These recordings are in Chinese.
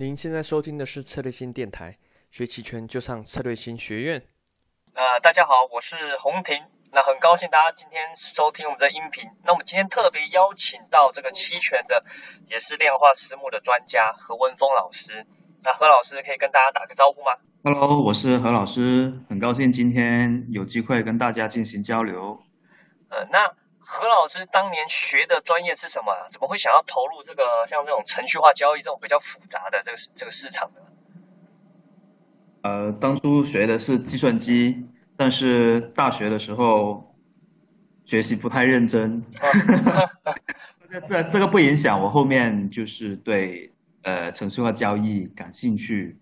您现在收听的是策略星电台，学期权就上策略星学院。呃，大家好，我是洪婷。那很高兴大家今天收听我们的音频。那我们今天特别邀请到这个期权的，也是量化私募的专家何文峰老师。那何老师可以跟大家打个招呼吗？Hello，我是何老师，很高兴今天有机会跟大家进行交流。呃，那何老师当年学的专业是什么？怎么会想要投入这个像这种程序化交易这种比较复杂的这个这个市场呢？呃，当初学的是计算机。但是大学的时候学习不太认真，这这这个不影响我后面就是对呃程序化交易感兴趣，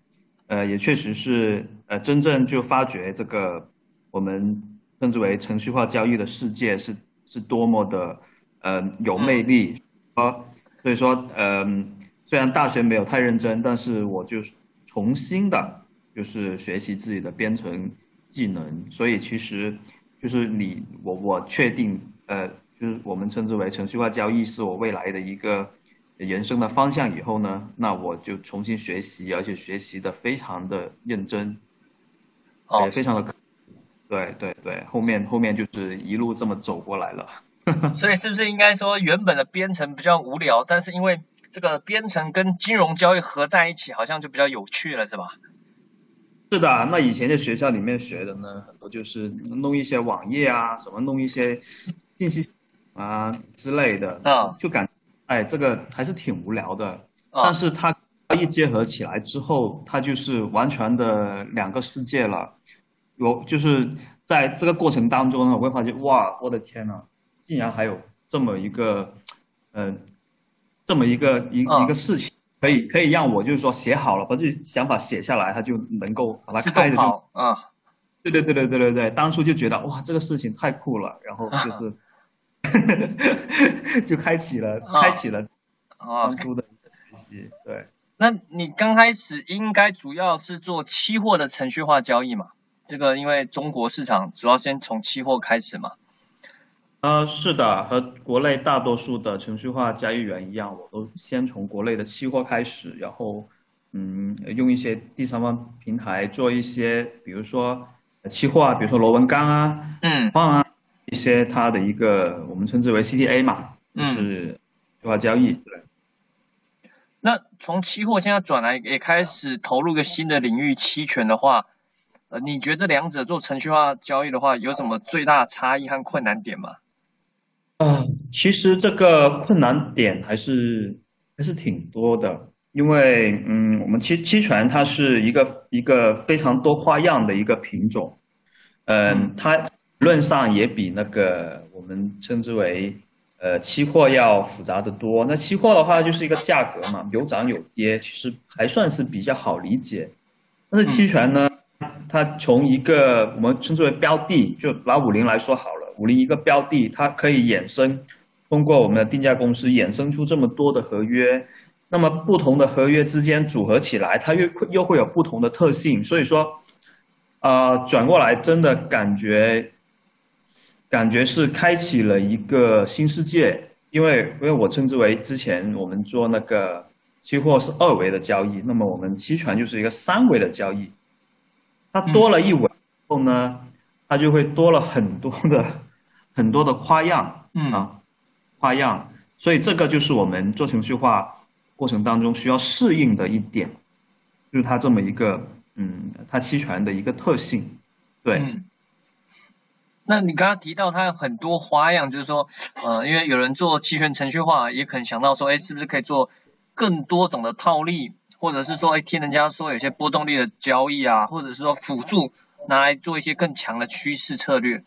呃也确实是呃真正就发掘这个我们称之为程序化交易的世界是是多么的呃有魅力啊，所以说嗯虽然大学没有太认真，但是我就重新的就是学习自己的编程。技能，所以其实就是你我我确定，呃，就是我们称之为程序化交易是我未来的一个人生的方向。以后呢，那我就重新学习，而且学习的非常的认真，哦，非常的，对对对，后面后面就是一路这么走过来了。所以是不是应该说，原本的编程比较无聊，但是因为这个编程跟金融交易合在一起，好像就比较有趣了，是吧？是的，那以前在学校里面学的呢，很多就是弄一些网页啊，什么弄一些信息啊之类的，啊，就感，哎，这个还是挺无聊的。但是它一结合起来之后，它就是完全的两个世界了。有就是在这个过程当中呢，我会发现，哇，我的天呐，竟然还有这么一个，嗯，这么一个一一个事情。可以可以让我就是说写好了，把这想法写下来，他就能够把它开着就啊，对对对对对对对，当初就觉得哇，这个事情太酷了，然后 就是 就开启了开启了当初的学习。对，那你刚开始应该主要是做期货的程序化交易嘛？这个因为中国市场主要先从期货开始嘛。呃，是的，和国内大多数的程序化交易员一样，我都先从国内的期货开始，然后，嗯，用一些第三方平台做一些，比如说期货啊，比如说螺纹钢啊，嗯，矿啊，一些它的一个我们称之为 CTA 嘛，就是程序化交易。对。那从期货现在转来，也开始投入一个新的领域期权的话，呃，你觉得这两者做程序化交易的话，有什么最大差异和困难点吗？啊，其实这个困难点还是还是挺多的，因为嗯，我们期期权它是一个一个非常多花样的一个品种，嗯，它理论上也比那个我们称之为呃期货要复杂的多。那期货的话就是一个价格嘛，有涨有跌，其实还算是比较好理解。但是期权呢，它从一个我们称之为标的，就拿五零来说好了。五零一个标的，它可以衍生，通过我们的定价公司衍生出这么多的合约，那么不同的合约之间组合起来，它又又会有不同的特性。所以说，啊，转过来真的感觉，感觉是开启了一个新世界。因为因为我称之为之前我们做那个期货是二维的交易，那么我们期权就是一个三维的交易，它多了一维后呢，它就会多了很多的。很多的花样，嗯啊，花样，所以这个就是我们做程序化过程当中需要适应的一点，就是它这么一个，嗯，它期权的一个特性，对。那你刚刚提到它有很多花样，就是说，呃，因为有人做期权程序化，也可能想到说，哎，是不是可以做更多种的套利，或者是说，哎，听人家说有些波动率的交易啊，或者是说辅助拿来做一些更强的趋势策略，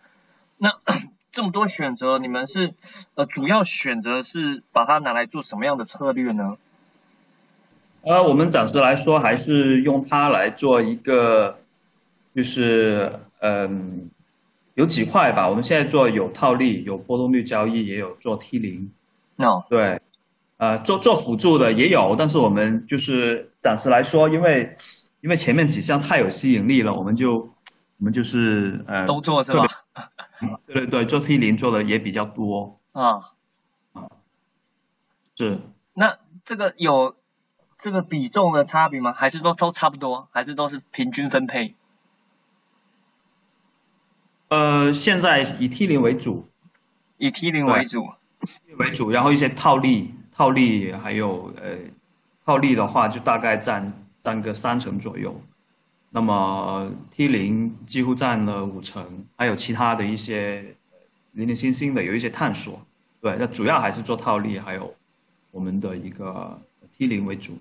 那。这么多选择，你们是呃主要选择是把它拿来做什么样的策略呢？呃，我们暂时来说还是用它来做一个，就是嗯，有几块吧。我们现在做有套利、有波动率交易，也有做 T 零。哦，对，呃，做做辅助的也有，但是我们就是暂时来说，因为因为前面几项太有吸引力了，我们就我们就是呃都做是吧？对对对，做 T 零做的也比较多啊啊，是。那这个有这个比重的差别吗？还是说都差不多？还是都是平均分配？呃，现在以 T 零为主，以 T 零为主，为主，然后一些套利、套利还有呃，套利的话就大概占占个三成左右。那么 T 零几乎占了五成，还有其他的一些零零星星的有一些探索。对，那主要还是做套利，还有我们的一个 T 零为主。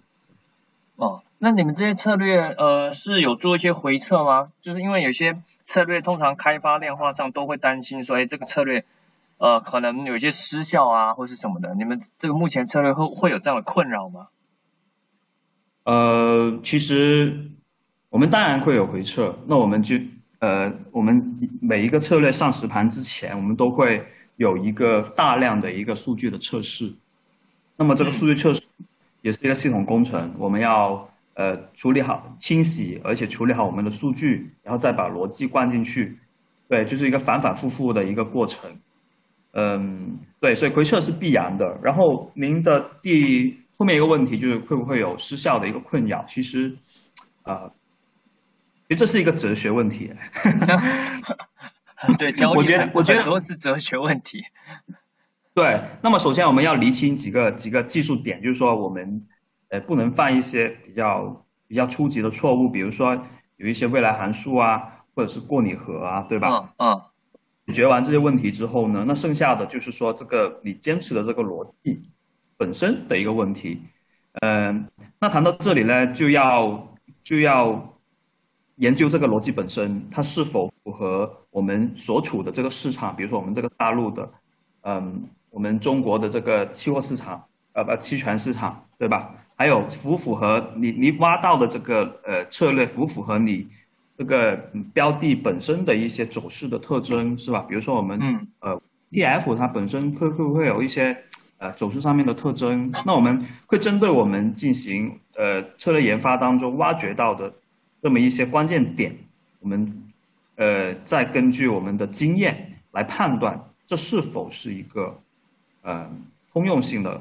哦，那你们这些策略呃是有做一些回测吗？就是因为有些策略通常开发量化上都会担心说，哎，这个策略呃可能有些失效啊，或是什么的。你们这个目前策略会会有这样的困扰吗？呃，其实。我们当然会有回撤，那我们就呃，我们每一个策略上实盘之前，我们都会有一个大量的一个数据的测试。那么这个数据测试也是一个系统工程，我们要呃处理好清洗，而且处理好我们的数据，然后再把逻辑灌进去。对，就是一个反反复复的一个过程。嗯，对，所以回撤是必然的。然后您的第后面一个问题就是会不会有失效的一个困扰？其实，啊。其实这是一个哲学问题，对，我觉得我觉得都是哲学问题。对，那么首先我们要厘清几个几个技术点，就是说我们呃不能犯一些比较比较初级的错误，比如说有一些未来函数啊，或者是过拟合啊，对吧？嗯嗯。解决完这些问题之后呢，那剩下的就是说这个你坚持的这个逻辑本身的一个问题。嗯，那谈到这里呢，就要就要。研究这个逻辑本身，它是否符合我们所处的这个市场？比如说我们这个大陆的，嗯，我们中国的这个期货市场，呃，不，期权市场，对吧？还有符不符合你你挖到的这个呃策略，符不符合你这个标的本身的一些走势的特征，是吧？比如说我们呃 T F 它本身会会不会有一些呃走势上面的特征？那我们会针对我们进行呃策略研发当中挖掘到的。这么一些关键点，我们呃再根据我们的经验来判断这是否是一个呃通用性的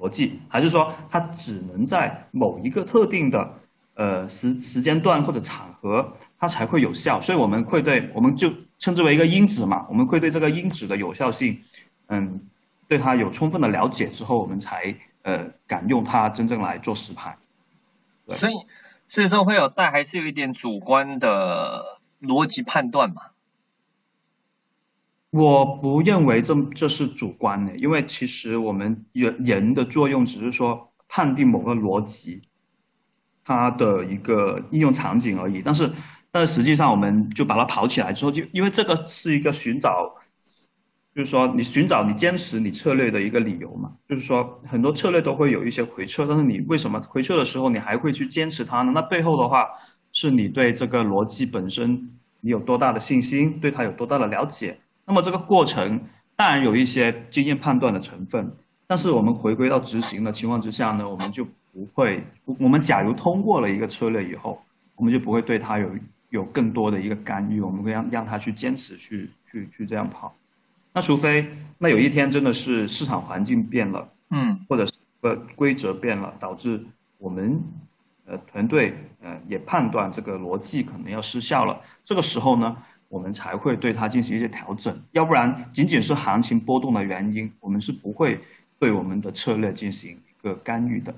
逻辑，还是说它只能在某一个特定的呃时时间段或者场合它才会有效？所以我们会对我们就称之为一个因子嘛，我们会对这个因子的有效性，嗯，对它有充分的了解之后，我们才呃敢用它真正来做实盘。所以。所以说会有，但还是有一点主观的逻辑判断嘛。我不认为这这是主观的，因为其实我们人人的作用只是说判定某个逻辑，它的一个应用场景而已。但是，但是实际上我们就把它跑起来之后，就因为这个是一个寻找。就是说，你寻找你坚持你策略的一个理由嘛？就是说，很多策略都会有一些回撤，但是你为什么回撤的时候你还会去坚持它呢？那背后的话，是你对这个逻辑本身你有多大的信心，对它有多大的了解？那么这个过程当然有一些经验判断的成分，但是我们回归到执行的情况之下呢，我们就不会，我们假如通过了一个策略以后，我们就不会对它有有更多的一个干预，我们会让让它去坚持去去去这样跑。那除非那有一天真的是市场环境变了，嗯，或者是呃规则变了，导致我们呃团队呃也判断这个逻辑可能要失效了，这个时候呢，我们才会对它进行一些调整，要不然仅仅是行情波动的原因，我们是不会对我们的策略进行一个干预的。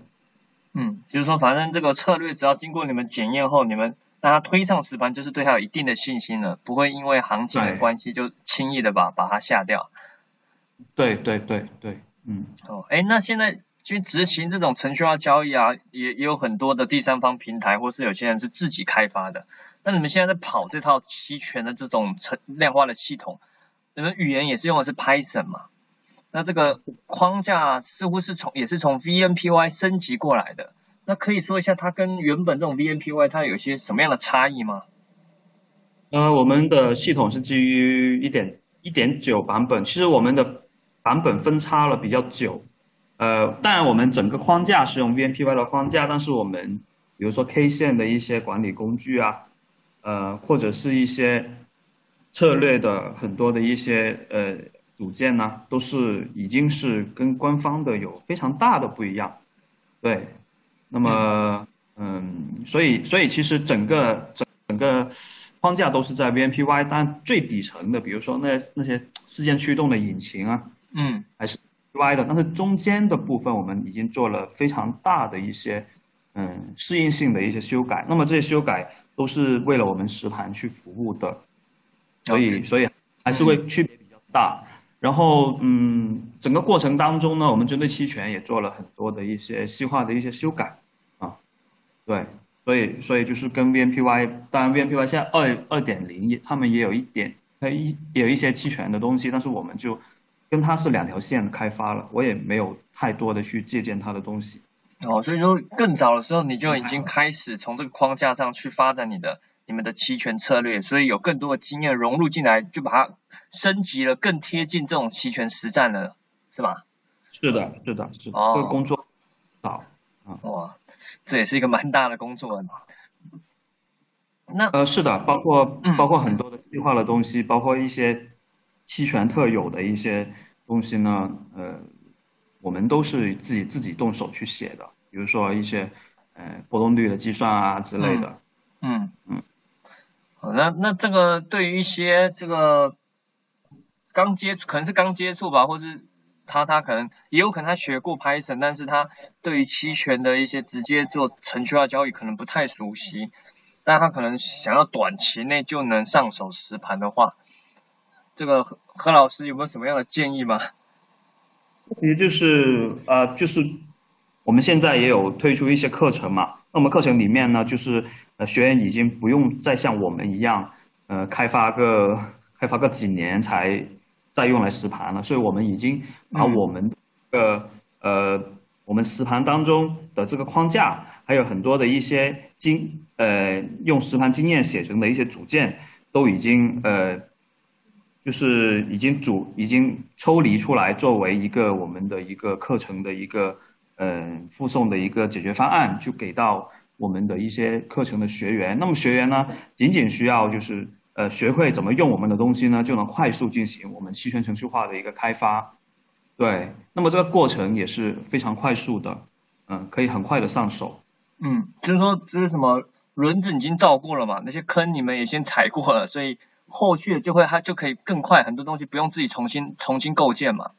嗯，就是说反正这个策略只要经过你们检验后，你们。让它推上实盘，就是对它有一定的信心了，不会因为行情的关系就轻易的把把它下掉。对对对对，嗯。哦，哎，那现在去执行这种程序化交易啊，也也有很多的第三方平台，或是有些人是自己开发的。那你们现在在跑这套期权的这种成量化的系统，你们语言也是用的是 Python 嘛？那这个框架似乎是从也是从 VNPY 升级过来的。那可以说一下，它跟原本这种 VNPY 它有些什么样的差异吗？呃，我们的系统是基于一点一点九版本，其实我们的版本分叉了比较久。呃，当然我们整个框架是用 VNPY 的框架，但是我们比如说 K 线的一些管理工具啊，呃，或者是一些策略的很多的一些呃组件呢，都是已经是跟官方的有非常大的不一样，对。那么，嗯，所以所以其实整个整整个框架都是在 VNPY，但最底层的，比如说那那些事件驱动的引擎啊，嗯还是 Y 的，但是中间的部分我们已经做了非常大的一些嗯适应性的一些修改。那么这些修改都是为了我们实盘去服务的，所以所以还是会区别比较大。然后嗯，整个过程当中呢，我们针对期权也做了很多的一些细化的一些修改啊，对，所以所以就是跟 VNPY，当然 VNPY 现在二二点零也他们也有一点，呃一也有一些期权的东西，但是我们就跟它是两条线开发了，我也没有太多的去借鉴它的东西。哦，所以说更早的时候你就已经开始从这个框架上去发展你的你们的期权策略，所以有更多的经验融入进来，就把它升级了，更贴近这种期权实战了，是吧？是的，是的，是的，哦这个工作好。哇，这也是一个蛮大的工作。那呃，是的，包括嗯包括很多的细化的东西，包括一些期权特有的一些东西呢，呃，我们都是自己自己动手去写的，比如说一些呃波动率的计算啊之类的。嗯嗯，那那这个对于一些这个刚接触，可能是刚接触吧，或是他他可能也有可能他学过 Python，但是他对于期权的一些直接做程序化交易可能不太熟悉，但他可能想要短期内就能上手实盘的话，这个何何老师有没有什么样的建议吗？也就是呃，就是我们现在也有推出一些课程嘛。那我们课程里面呢，就是呃，学员已经不用再像我们一样，呃，开发个开发个几年才再用来实盘了。所以我们已经把嗯我们的呃，我们实盘当中的这个框架，还有很多的一些经呃用实盘经验写成的一些组件，都已经呃就是已经组已经抽离出来，作为一个我们的一个课程的一个呃附送的一个解决方案，就给到我们的一些课程的学员。那么学员呢，仅仅需要就是呃学会怎么用我们的东西呢，就能快速进行我们期权程序化的一个开发。对，那么这个过程也是非常快速的，嗯，可以很快的上手。嗯，就是说这是什么轮子已经造过了嘛，那些坑你们也先踩过了，所以后续就会它就可以更快，很多东西不用自己重新重新构建嘛。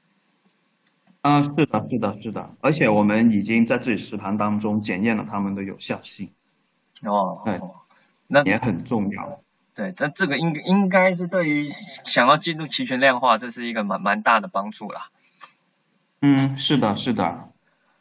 啊，是的，是的，是的，而且我们已经在自己实盘当中检验了他们的有效性，哦对，那也很重要。对，但这个应应该是对于想要进入期权量化，这是一个蛮蛮大的帮助啦。嗯，是的，是的。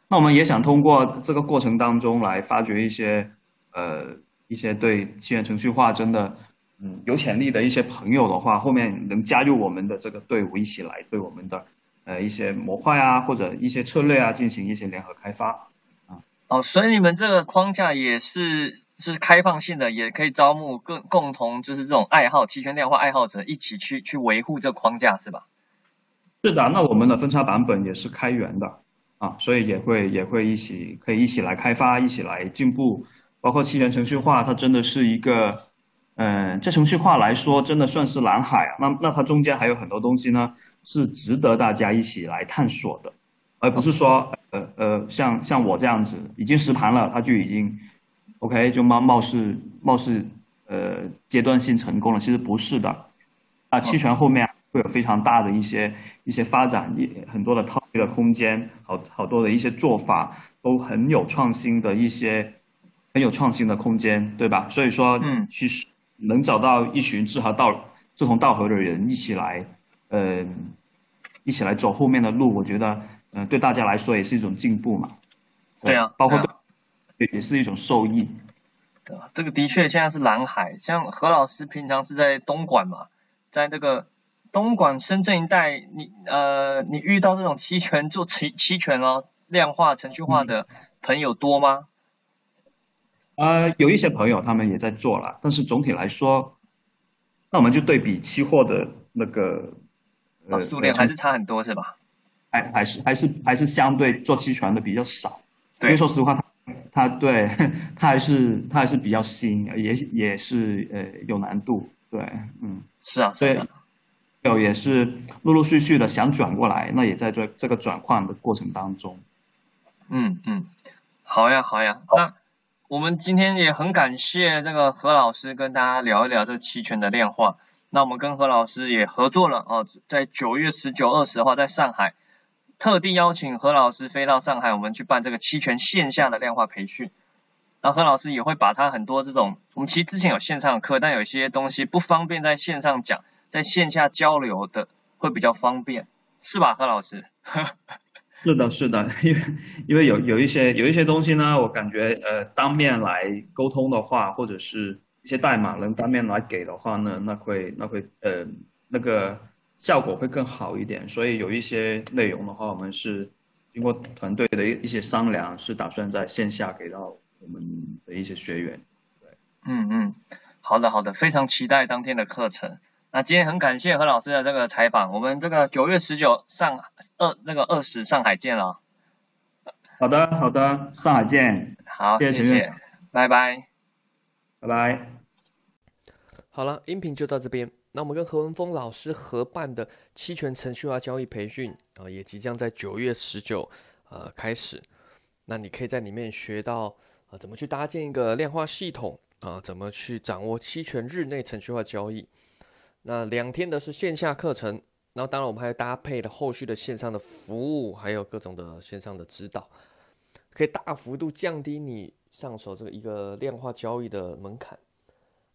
那我们也想通过这个过程当中来发掘一些呃一些对期权程序化真的嗯有潜力的一些朋友的话，后面能加入我们的这个队伍，一起来对我们的呃一些模块啊或者一些策略啊进行一些联合开发啊。哦，所以你们这个框架也是是开放性的，也可以招募更共同就是这种爱好期权量化爱好者一起去去维护这框架是吧？是的，那我们的分叉版本也是开源的啊，所以也会也会一起可以一起来开发，一起来进步。包括期权程序化，它真的是一个，嗯，这程序化来说真的算是蓝海啊。那那它中间还有很多东西呢，是值得大家一起来探索的，而不是说呃呃像像我这样子已经实盘了，它就已经 OK 就貌貌似貌似呃阶段性成功了，其实不是的。啊，期权后面会有非常大的一些一些发展，也很多的套利的空间，好好多的一些做法都很有创新的一些很有创新的空间，对吧？所以说，嗯其实能找到一群志合道志同道合的人一起来，呃，一起来走后面的路，我觉得，嗯、对大家来说也是一种进步嘛。对啊包括对啊对也是一种受益。对吧？这个的确现在是蓝海，像何老师平常是在东莞嘛，在这个东莞、深圳一带，你呃，你遇到这种期权做期期权哦，量化、程序化的朋友多吗？呃，有一些朋友他们也在做了，但是总体来说，那我们就对比期货的那个呃哦数量还是差很多是吧？还还是还是还是相对做期权的比较少，因为说实话，它它对它还是它还是比较新，也也是呃有难度，对，嗯，是啊，所以有也是陆陆续续的想转过来，那也在这这个转换的过程当中。嗯嗯，好呀，好呀。那我们今天也很感谢这个何老师跟大家聊一聊这期权的量化。那我们跟何老师也合作了哦，在九月十九、二十号，在上海特地邀请何老师飞到上海，我们去办这个期权线下的量化培训。那何老师也会把他很多这种，我们其实之前有线上课，但有些东西不方便在线上讲，在线下交流的会比较方便，是吧，何老师？是的，是的，因为因为有有一些有一些东西呢，我感觉呃当面来沟通的话，或者是。一些代码能当面来给的话呢，那会那会呃那个效果会更好一点。所以有一些内容的话，我们是经过团队的一一些商量，是打算在线下给到我们的一些学员。对，嗯嗯，好的好的，非常期待当天的课程。那今天很感谢何老师的这个采访，我们这个九月十九上二那个二十上海见了。好的好的，上海见。好，谢谢，拜拜。拜拜。好了，音频就到这边。那我们跟何文峰老师合办的期权程序化交易培训啊，也即将在九月十九呃开始。那你可以在里面学到啊，怎么去搭建一个量化系统啊，怎么去掌握期权日内程序化交易。那两天的是线下课程，然后当然我们还搭配了后续的线上的服务，还有各种的线上的指导，可以大幅度降低你。上手这个一个量化交易的门槛，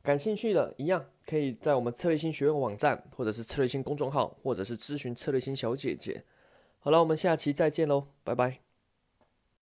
感兴趣的一样可以在我们策略星学院网站，或者是策略星公众号，或者是咨询策略星小姐姐。好了，我们下期再见喽，拜拜。